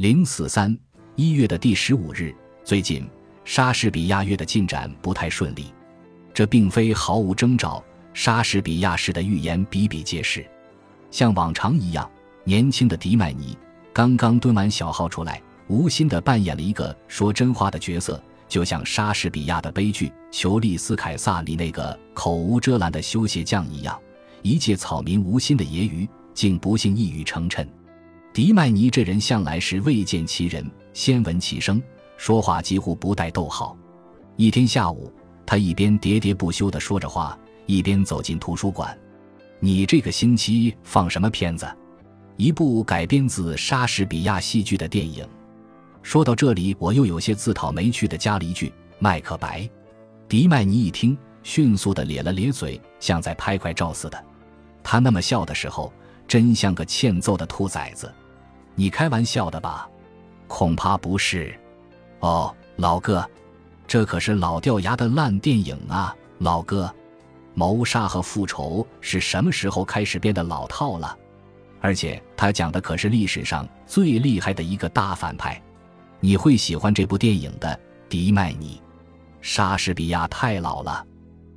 零四三一月的第十五日，最近莎士比亚约的进展不太顺利，这并非毫无征兆。莎士比亚式的预言比比皆是，像往常一样，年轻的迪麦尼刚刚蹲完小号出来，无心的扮演了一个说真话的角色，就像莎士比亚的悲剧《裘利斯凯撒》里那个口无遮拦的修鞋匠一样，一介草民无心的揶揄，竟不幸一语成谶。迪麦尼这人向来是未见其人先闻其声，说话几乎不带逗号。一天下午，他一边喋喋不休地说着话。一边走进图书馆，你这个星期放什么片子？一部改编自莎士比亚戏剧的电影。说到这里，我又有些自讨没趣的加了一句《麦克白》。迪麦尼一听，迅速的咧了咧嘴，像在拍快照似的。他那么笑的时候，真像个欠揍的兔崽子。你开玩笑的吧？恐怕不是。哦，老哥，这可是老掉牙的烂电影啊，老哥。谋杀和复仇是什么时候开始变得老套了？而且他讲的可是历史上最厉害的一个大反派。你会喜欢这部电影的，迪麦尼。莎士比亚太老了。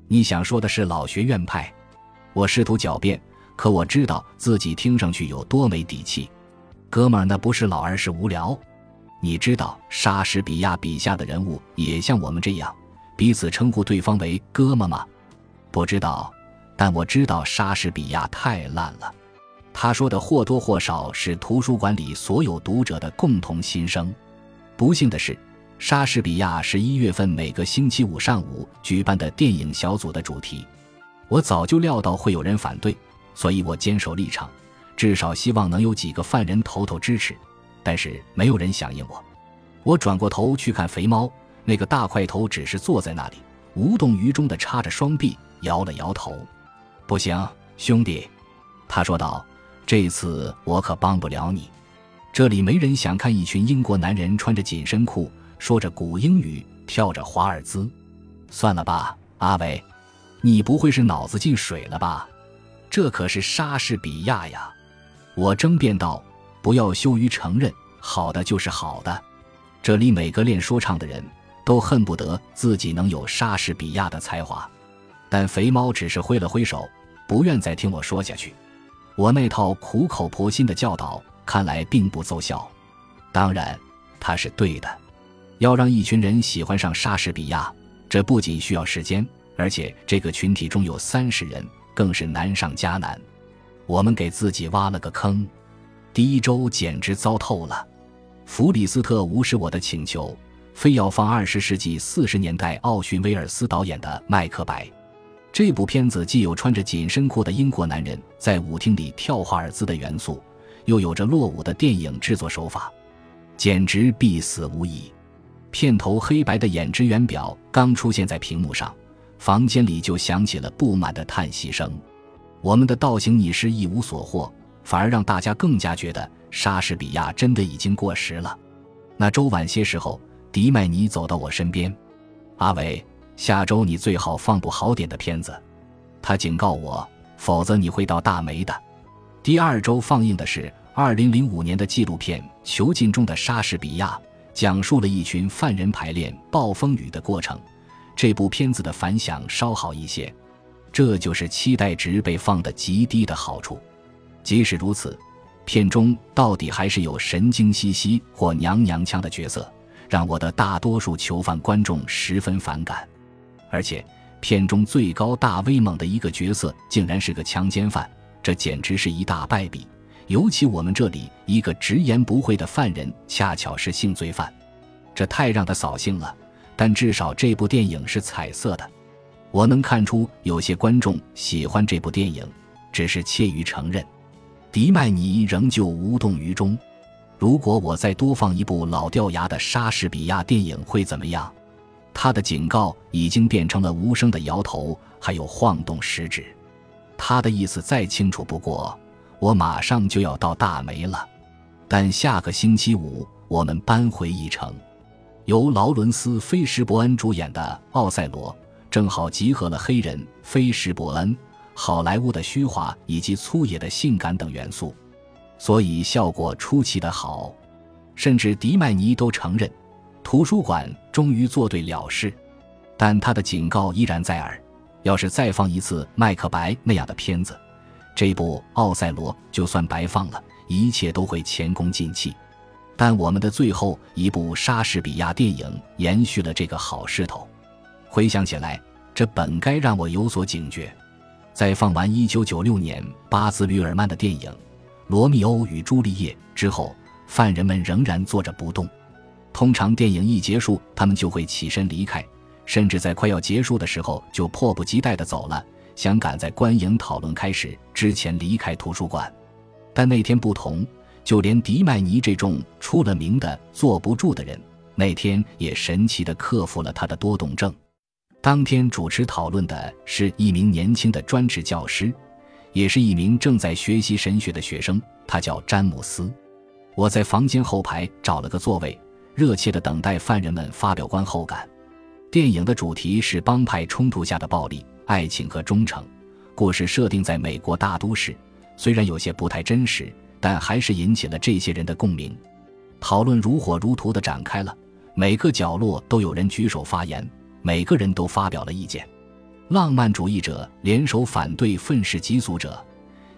你想说的是老学院派？我试图狡辩，可我知道自己听上去有多没底气。哥们儿，那不是老，而是无聊。你知道莎士比亚笔下的人物也像我们这样，彼此称呼对方为哥们吗？不知道，但我知道莎士比亚太烂了。他说的或多或少是图书馆里所有读者的共同心声。不幸的是，莎士比亚是一月份每个星期五上午举办的电影小组的主题。我早就料到会有人反对，所以我坚守立场，至少希望能有几个犯人头头支持。但是没有人响应我。我转过头去看肥猫，那个大块头只是坐在那里，无动于衷地插着双臂。摇了摇头，不行，兄弟，他说道：“这次我可帮不了你。这里没人想看一群英国男人穿着紧身裤，说着古英语，跳着华尔兹。算了吧，阿伟，你不会是脑子进水了吧？这可是莎士比亚呀！”我争辩道：“不要羞于承认，好的就是好的。这里每个练说唱的人都恨不得自己能有莎士比亚的才华。”但肥猫只是挥了挥手，不愿再听我说下去。我那套苦口婆心的教导看来并不奏效。当然，他是对的。要让一群人喜欢上莎士比亚，这不仅需要时间，而且这个群体中有三十人，更是难上加难。我们给自己挖了个坑。第一周简直糟透了。弗里斯特无视我的请求，非要放二十世纪四十年代奥逊威尔斯导演的《麦克白》。这部片子既有穿着紧身裤的英国男人在舞厅里跳华尔兹的元素，又有着落伍的电影制作手法，简直必死无疑。片头黑白的演职员表刚出现在屏幕上，房间里就响起了不满的叹息声。我们的倒行逆施一无所获，反而让大家更加觉得莎士比亚真的已经过时了。那周晚些时候，迪麦尼走到我身边，阿伟。下周你最好放部好点的片子，他警告我，否则你会倒大霉的。第二周放映的是2005年的纪录片《囚禁中的莎士比亚》，讲述了一群犯人排练《暴风雨》的过程。这部片子的反响稍好一些，这就是期待值被放得极低的好处。即使如此，片中到底还是有神经兮兮或娘娘腔的角色，让我的大多数囚犯观众十分反感。而且，片中最高大威猛的一个角色竟然是个强奸犯，这简直是一大败笔。尤其我们这里一个直言不讳的犯人，恰巧是性罪犯，这太让他扫兴了。但至少这部电影是彩色的，我能看出有些观众喜欢这部电影，只是怯于承认。迪麦尼仍旧无动于衷。如果我再多放一部老掉牙的莎士比亚电影，会怎么样？他的警告已经变成了无声的摇头，还有晃动食指。他的意思再清楚不过，我马上就要到大梅了。但下个星期五我们搬回一城，由劳伦斯·菲什伯恩主演的《奥赛罗》正好集合了黑人菲什伯恩、好莱坞的虚华以及粗野的性感等元素，所以效果出奇的好。甚至迪麦尼都承认，图书馆终于做对了事。但他的警告依然在耳：要是再放一次《麦克白》那样的片子，这部《奥赛罗》就算白放了，一切都会前功尽弃。但我们的最后一部莎士比亚电影延续了这个好势头。回想起来，这本该让我有所警觉。在放完1996年巴兹吕尔曼的电影《罗密欧与朱丽叶》之后，犯人们仍然坐着不动。通常电影一结束，他们就会起身离开，甚至在快要结束的时候就迫不及待地走了，想赶在观影讨论开始之前离开图书馆。但那天不同。就连迪麦尼这种出了名的坐不住的人，那天也神奇地克服了他的多动症。当天主持讨论的是一名年轻的专职教师，也是一名正在学习神学的学生，他叫詹姆斯。我在房间后排找了个座位，热切地等待犯人们发表观后感。电影的主题是帮派冲突下的暴力、爱情和忠诚，故事设定在美国大都市，虽然有些不太真实。但还是引起了这些人的共鸣，讨论如火如荼地展开了。每个角落都有人举手发言，每个人都发表了意见。浪漫主义者联手反对愤世嫉俗者，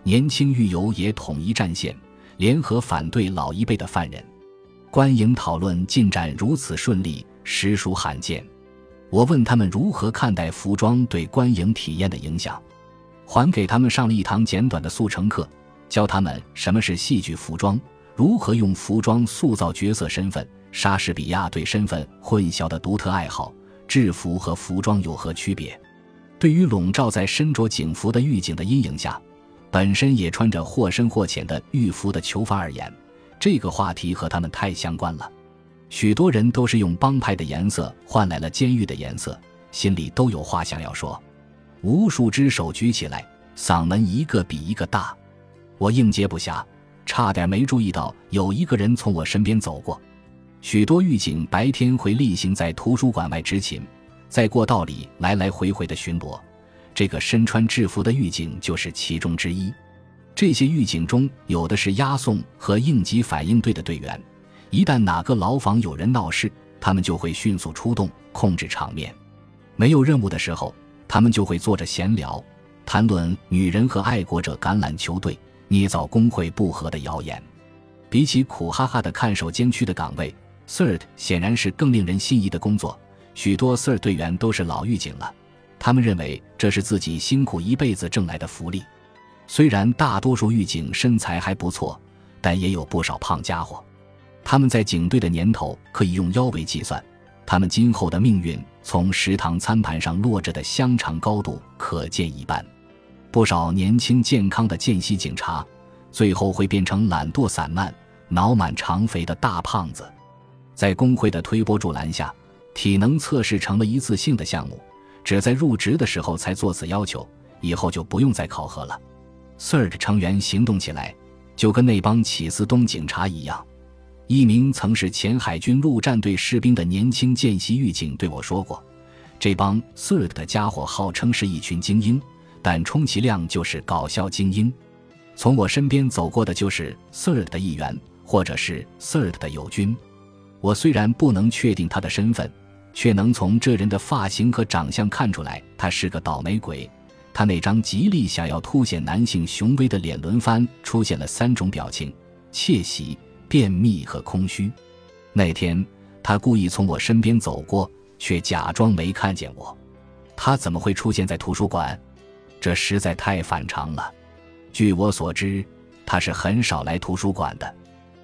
年轻狱友也统一战线，联合反对老一辈的犯人。观影讨论进展如此顺利，实属罕见。我问他们如何看待服装对观影体验的影响，还给他们上了一堂简短的速成课。教他们什么是戏剧服装，如何用服装塑造角色身份。莎士比亚对身份混淆的独特爱好，制服和服装有何区别？对于笼罩在身着警服的狱警的阴影下，本身也穿着或深或浅的狱服的囚犯而言，这个话题和他们太相关了。许多人都是用帮派的颜色换来了监狱的颜色，心里都有话想要说。无数只手举起来，嗓门一个比一个大。我应接不暇，差点没注意到有一个人从我身边走过。许多狱警白天会例行在图书馆外执勤，在过道里来来回回的巡逻。这个身穿制服的狱警就是其中之一。这些狱警中有的是押送和应急反应队的队员，一旦哪个牢房有人闹事，他们就会迅速出动控制场面。没有任务的时候，他们就会坐着闲聊，谈论女人和爱国者橄榄球队。捏造工会不和的谣言，比起苦哈哈的看守监区的岗位，CERT 显然是更令人心仪的工作。许多 CERT 队员都是老狱警了，他们认为这是自己辛苦一辈子挣来的福利。虽然大多数狱警身材还不错，但也有不少胖家伙。他们在警队的年头可以用腰围计算，他们今后的命运从食堂餐盘上落着的香肠高度可见一斑。不少年轻健康的见习警察，最后会变成懒惰散漫、脑满肠肥的大胖子。在工会的推波助澜下，体能测试成了一次性的项目，只在入职的时候才做此要求，以后就不用再考核了。CERT 成员行动起来，就跟那帮起司东警察一样。一名曾是前海军陆战队士兵的年轻见习狱警对我说过：“这帮 CERT 的家伙号称是一群精英。”但充其量就是搞笑精英。从我身边走过的就是 Third 的一员，或者是 Third 的友军。我虽然不能确定他的身份，却能从这人的发型和长相看出来，他是个倒霉鬼。他那张极力想要凸显男性雄威的脸轮番出现了三种表情：窃喜、便秘和空虚。那天他故意从我身边走过，却假装没看见我。他怎么会出现在图书馆？这实在太反常了。据我所知，他是很少来图书馆的。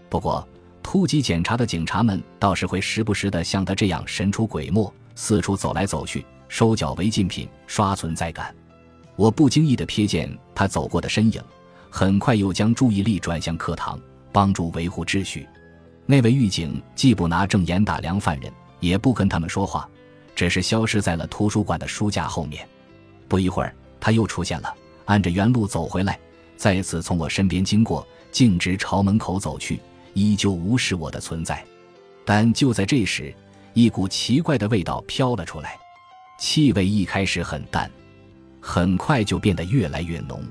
不过，突击检查的警察们倒是会时不时的像他这样神出鬼没，四处走来走去，收缴违禁品、刷存在感。我不经意的瞥见他走过的身影，很快又将注意力转向课堂，帮助维护秩序。那位狱警既不拿正眼打量犯人，也不跟他们说话，只是消失在了图书馆的书架后面。不一会儿。他又出现了，按着原路走回来，再次从我身边经过，径直朝门口走去，依旧无视我的存在。但就在这时，一股奇怪的味道飘了出来，气味一开始很淡，很快就变得越来越浓。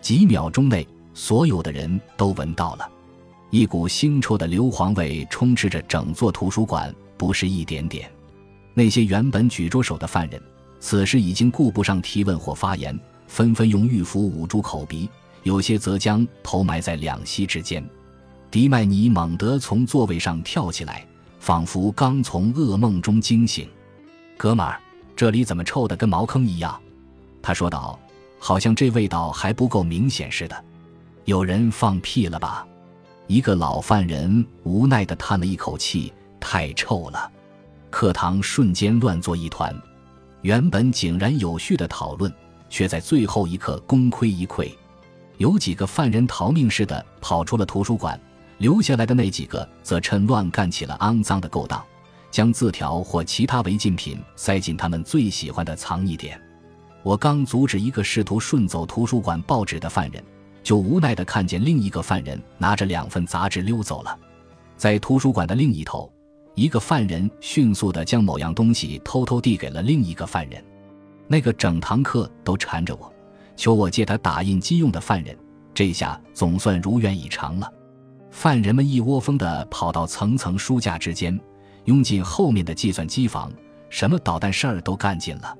几秒钟内，所有的人都闻到了。一股腥臭的硫磺味充斥着整座图书馆，不是一点点。那些原本举着手的犯人，此时已经顾不上提问或发言，纷纷用玉符捂住口鼻，有些则将头埋在两膝之间。迪麦尼猛地从座位上跳起来，仿佛刚从噩梦中惊醒。“哥们儿，这里怎么臭得跟茅坑一样？”他说道，“好像这味道还不够明显似的。”有人放屁了吧？一个老犯人无奈地叹了一口气：“太臭了。”课堂瞬间乱作一团，原本井然有序的讨论，却在最后一刻功亏一篑。有几个犯人逃命似的跑出了图书馆，留下来的那几个则趁乱干起了肮脏的勾当，将字条或其他违禁品塞进他们最喜欢的藏匿点。我刚阻止一个试图顺走图书馆报纸的犯人。就无奈地看见另一个犯人拿着两份杂志溜走了，在图书馆的另一头，一个犯人迅速地将某样东西偷偷递给了另一个犯人。那个整堂课都缠着我，求我借他打印机用的犯人，这下总算如愿以偿了。犯人们一窝蜂地跑到层层书架之间，拥进后面的计算机房，什么捣蛋事儿都干尽了。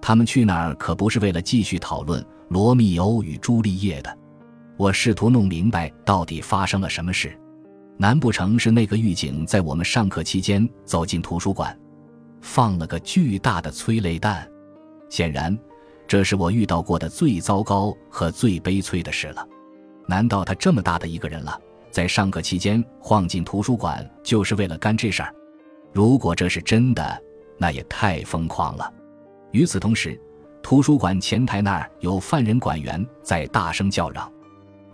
他们去那儿可不是为了继续讨论罗密欧与朱丽叶的。我试图弄明白到底发生了什么事，难不成是那个狱警在我们上课期间走进图书馆，放了个巨大的催泪弹？显然，这是我遇到过的最糟糕和最悲催的事了。难道他这么大的一个人了，在上课期间晃进图书馆就是为了干这事儿？如果这是真的，那也太疯狂了。与此同时，图书馆前台那儿有犯人管员在大声叫嚷。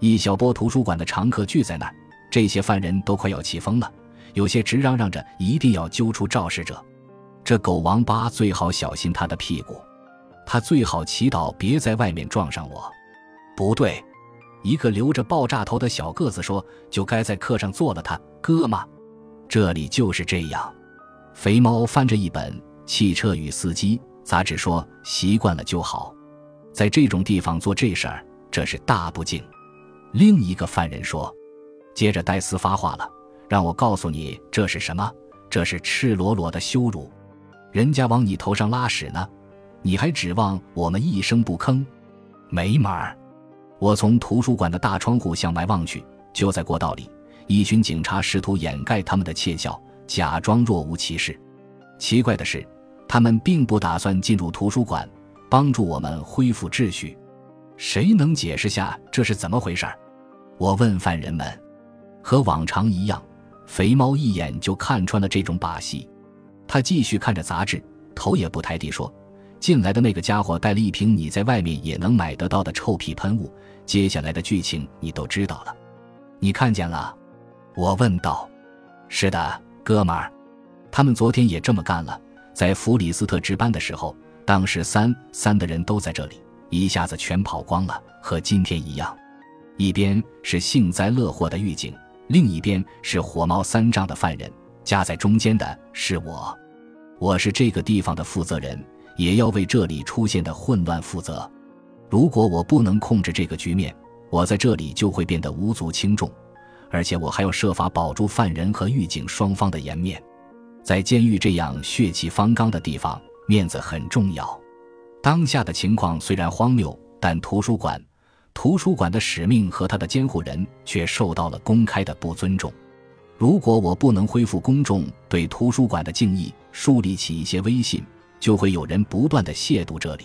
一小波图书馆的常客聚在那儿，这些犯人都快要气疯了，有些直嚷嚷着一定要揪出肇事者。这狗王八最好小心他的屁股，他最好祈祷别在外面撞上我。不对，一个留着爆炸头的小个子说：“就该在课上做了他哥吗？”这里就是这样。肥猫翻着一本《汽车与司机》杂志说：“习惯了就好，在这种地方做这事儿，这是大不敬。”另一个犯人说：“接着戴斯发话了，让我告诉你这是什么？这是赤裸裸的羞辱！人家往你头上拉屎呢，你还指望我们一声不吭？没门儿！”我从图书馆的大窗户向外望去，就在过道里，一群警察试图掩盖他们的窃笑，假装若无其事。奇怪的是，他们并不打算进入图书馆，帮助我们恢复秩序。谁能解释下这是怎么回事？我问犯人们。和往常一样，肥猫一眼就看穿了这种把戏。他继续看着杂志，头也不抬地说：“进来的那个家伙带了一瓶你在外面也能买得到的臭屁喷雾。接下来的剧情你都知道了。你看见了？”我问道。“是的，哥们儿，他们昨天也这么干了。在弗里斯特值班的时候，当时三三的人都在这里。”一下子全跑光了，和今天一样。一边是幸灾乐祸的狱警，另一边是火冒三丈的犯人，夹在中间的是我。我是这个地方的负责人，也要为这里出现的混乱负责。如果我不能控制这个局面，我在这里就会变得无足轻重，而且我还要设法保住犯人和狱警双方的颜面。在监狱这样血气方刚的地方，面子很重要。当下的情况虽然荒谬，但图书馆、图书馆的使命和他的监护人却受到了公开的不尊重。如果我不能恢复公众对图书馆的敬意，树立起一些威信，就会有人不断的亵渎这里。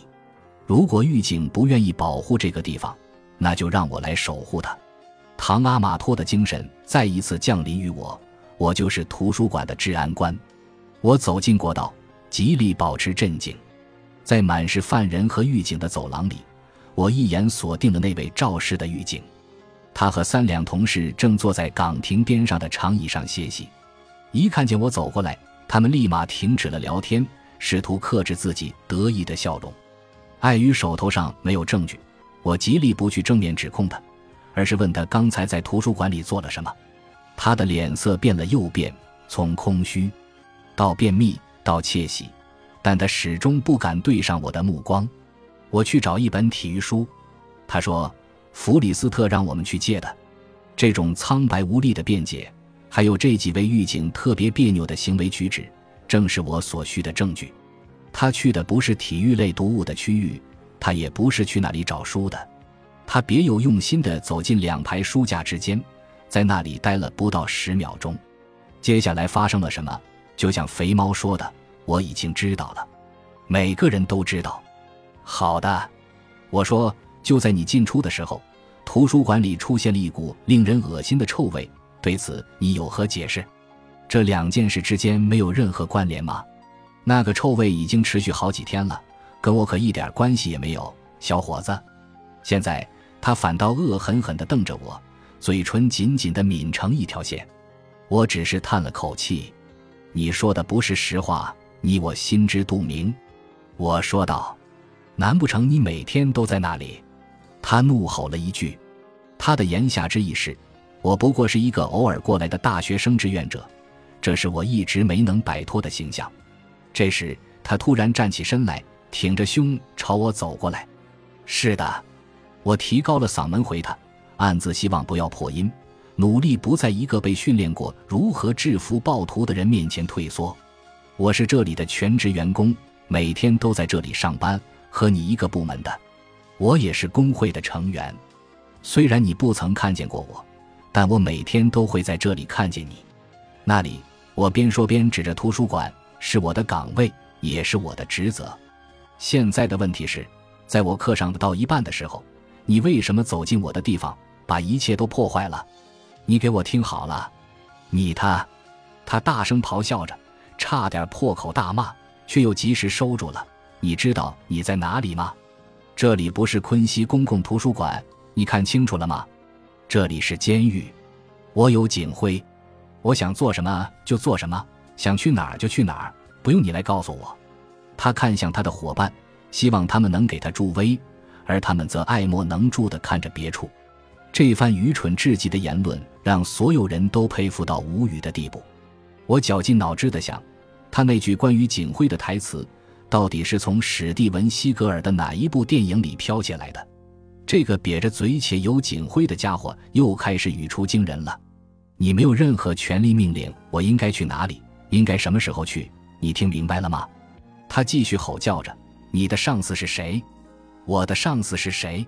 如果狱警不愿意保护这个地方，那就让我来守护它。唐阿玛托的精神再一次降临于我，我就是图书馆的治安官。我走进过道，极力保持镇静。在满是犯人和狱警的走廊里，我一眼锁定了那位肇事的狱警。他和三两同事正坐在岗亭边上的长椅上歇息。一看见我走过来，他们立马停止了聊天，试图克制自己得意的笑容。碍于手头上没有证据，我极力不去正面指控他，而是问他刚才在图书馆里做了什么。他的脸色变了又变，从空虚到便秘到窃喜。但他始终不敢对上我的目光。我去找一本体育书，他说：“弗里斯特让我们去借的。”这种苍白无力的辩解，还有这几位狱警特别别扭的行为举止，正是我所需的证据。他去的不是体育类读物的区域，他也不是去那里找书的。他别有用心地走进两排书架之间，在那里待了不到十秒钟。接下来发生了什么？就像肥猫说的，我已经知道了。每个人都知道。好的，我说，就在你进出的时候，图书馆里出现了一股令人恶心的臭味。对此，你有何解释？这两件事之间没有任何关联吗？那个臭味已经持续好几天了，跟我可一点关系也没有，小伙子。现在他反倒恶狠狠地瞪着我，嘴唇紧紧地抿成一条线。我只是叹了口气：“你说的不是实话，你我心知肚明。”我说道：“难不成你每天都在那里？”他怒吼了一句，他的言下之意是：“我不过是一个偶尔过来的大学生志愿者，这是我一直没能摆脱的形象。”这时，他突然站起身来，挺着胸朝我走过来。“是的。”我提高了嗓门回他，暗自希望不要破音，努力不在一个被训练过如何制服暴徒的人面前退缩。我是这里的全职员工，每天都在这里上班，和你一个部门的。我也是工会的成员，虽然你不曾看见过我，但我每天都会在这里看见你。那里，我边说边指着图书馆，是我的岗位，也是我的职责。现在的问题是，在我课上到一半的时候。你为什么走进我的地方，把一切都破坏了？你给我听好了，你他，他大声咆哮着，差点破口大骂，却又及时收住了。你知道你在哪里吗？这里不是昆西公共图书馆，你看清楚了吗？这里是监狱。我有警徽，我想做什么就做什么，想去哪儿就去哪儿，不用你来告诉我。他看向他的伙伴，希望他们能给他助威。而他们则爱莫能助地看着别处，这番愚蠢至极的言论让所有人都佩服到无语的地步。我绞尽脑汁地想，他那句关于警徽的台词，到底是从史蒂文·西格尔的哪一部电影里飘下来的？这个瘪着嘴且有警徽的家伙又开始语出惊人了：“你没有任何权利命令我应该去哪里，应该什么时候去，你听明白了吗？”他继续吼叫着：“你的上司是谁？”我的上司是谁？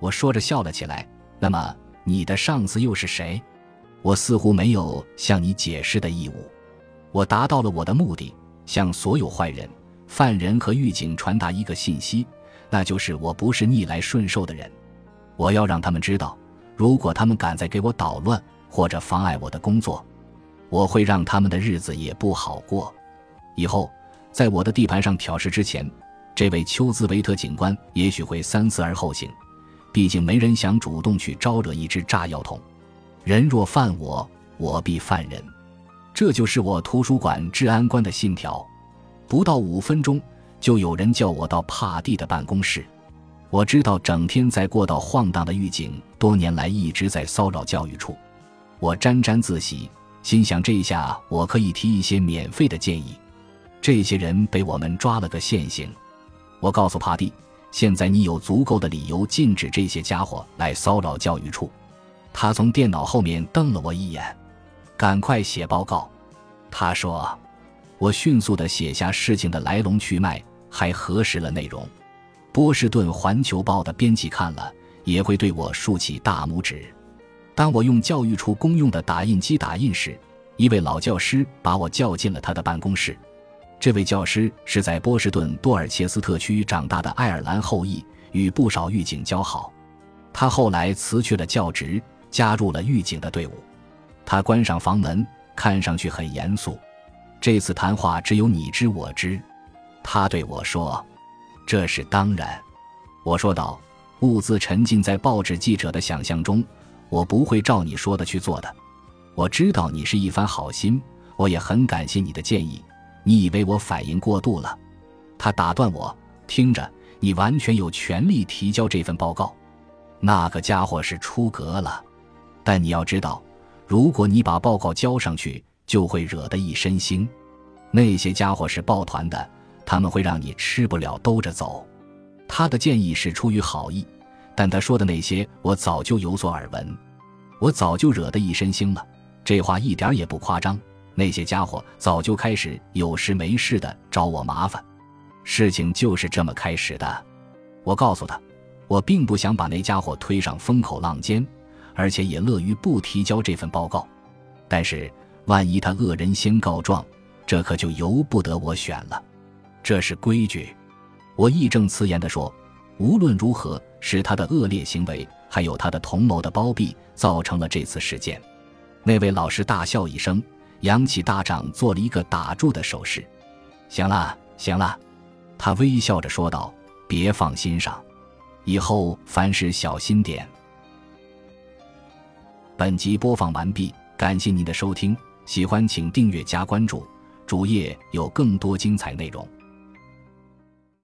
我说着笑了起来。那么你的上司又是谁？我似乎没有向你解释的义务。我达到了我的目的，向所有坏人、犯人和狱警传达一个信息，那就是我不是逆来顺受的人。我要让他们知道，如果他们敢再给我捣乱或者妨碍我的工作，我会让他们的日子也不好过。以后在我的地盘上挑事之前。这位丘兹维特警官也许会三思而后行，毕竟没人想主动去招惹一只炸药桶。人若犯我，我必犯人，这就是我图书馆治安官的信条。不到五分钟，就有人叫我到帕蒂的办公室。我知道整天在过道晃荡的狱警，多年来一直在骚扰教育处。我沾沾自喜，心想这一下我可以提一些免费的建议。这些人被我们抓了个现行。我告诉帕蒂，现在你有足够的理由禁止这些家伙来骚扰教育处。他从电脑后面瞪了我一眼，赶快写报告。他说：“我迅速地写下事情的来龙去脉，还核实了内容。波士顿环球报的编辑看了，也会对我竖起大拇指。当我用教育处公用的打印机打印时，一位老教师把我叫进了他的办公室。”这位教师是在波士顿多尔切斯特区长大的爱尔兰后裔，与不少狱警交好。他后来辞去了教职，加入了狱警的队伍。他关上房门，看上去很严肃。这次谈话只有你知我知。他对我说：“这是当然。”我说道：“兀自沉浸在报纸记者的想象中，我不会照你说的去做的。我知道你是一番好心，我也很感谢你的建议。”你以为我反应过度了？他打断我：“听着，你完全有权利提交这份报告。那个家伙是出格了，但你要知道，如果你把报告交上去，就会惹得一身腥。那些家伙是抱团的，他们会让你吃不了兜着走。”他的建议是出于好意，但他说的那些我早就有所耳闻。我早就惹得一身腥了。这话一点也不夸张。那些家伙早就开始有事没事的找我麻烦，事情就是这么开始的。我告诉他，我并不想把那家伙推上风口浪尖，而且也乐于不提交这份报告。但是，万一他恶人先告状，这可就由不得我选了。这是规矩。我义正辞严地说：“无论如何，是他的恶劣行为，还有他的同谋的包庇，造成了这次事件。”那位老师大笑一声。扬起大掌，做了一个打住的手势。行了，行了，他微笑着说道：“别放心上，以后凡事小心点。”本集播放完毕，感谢您的收听，喜欢请订阅加关注，主页有更多精彩内容。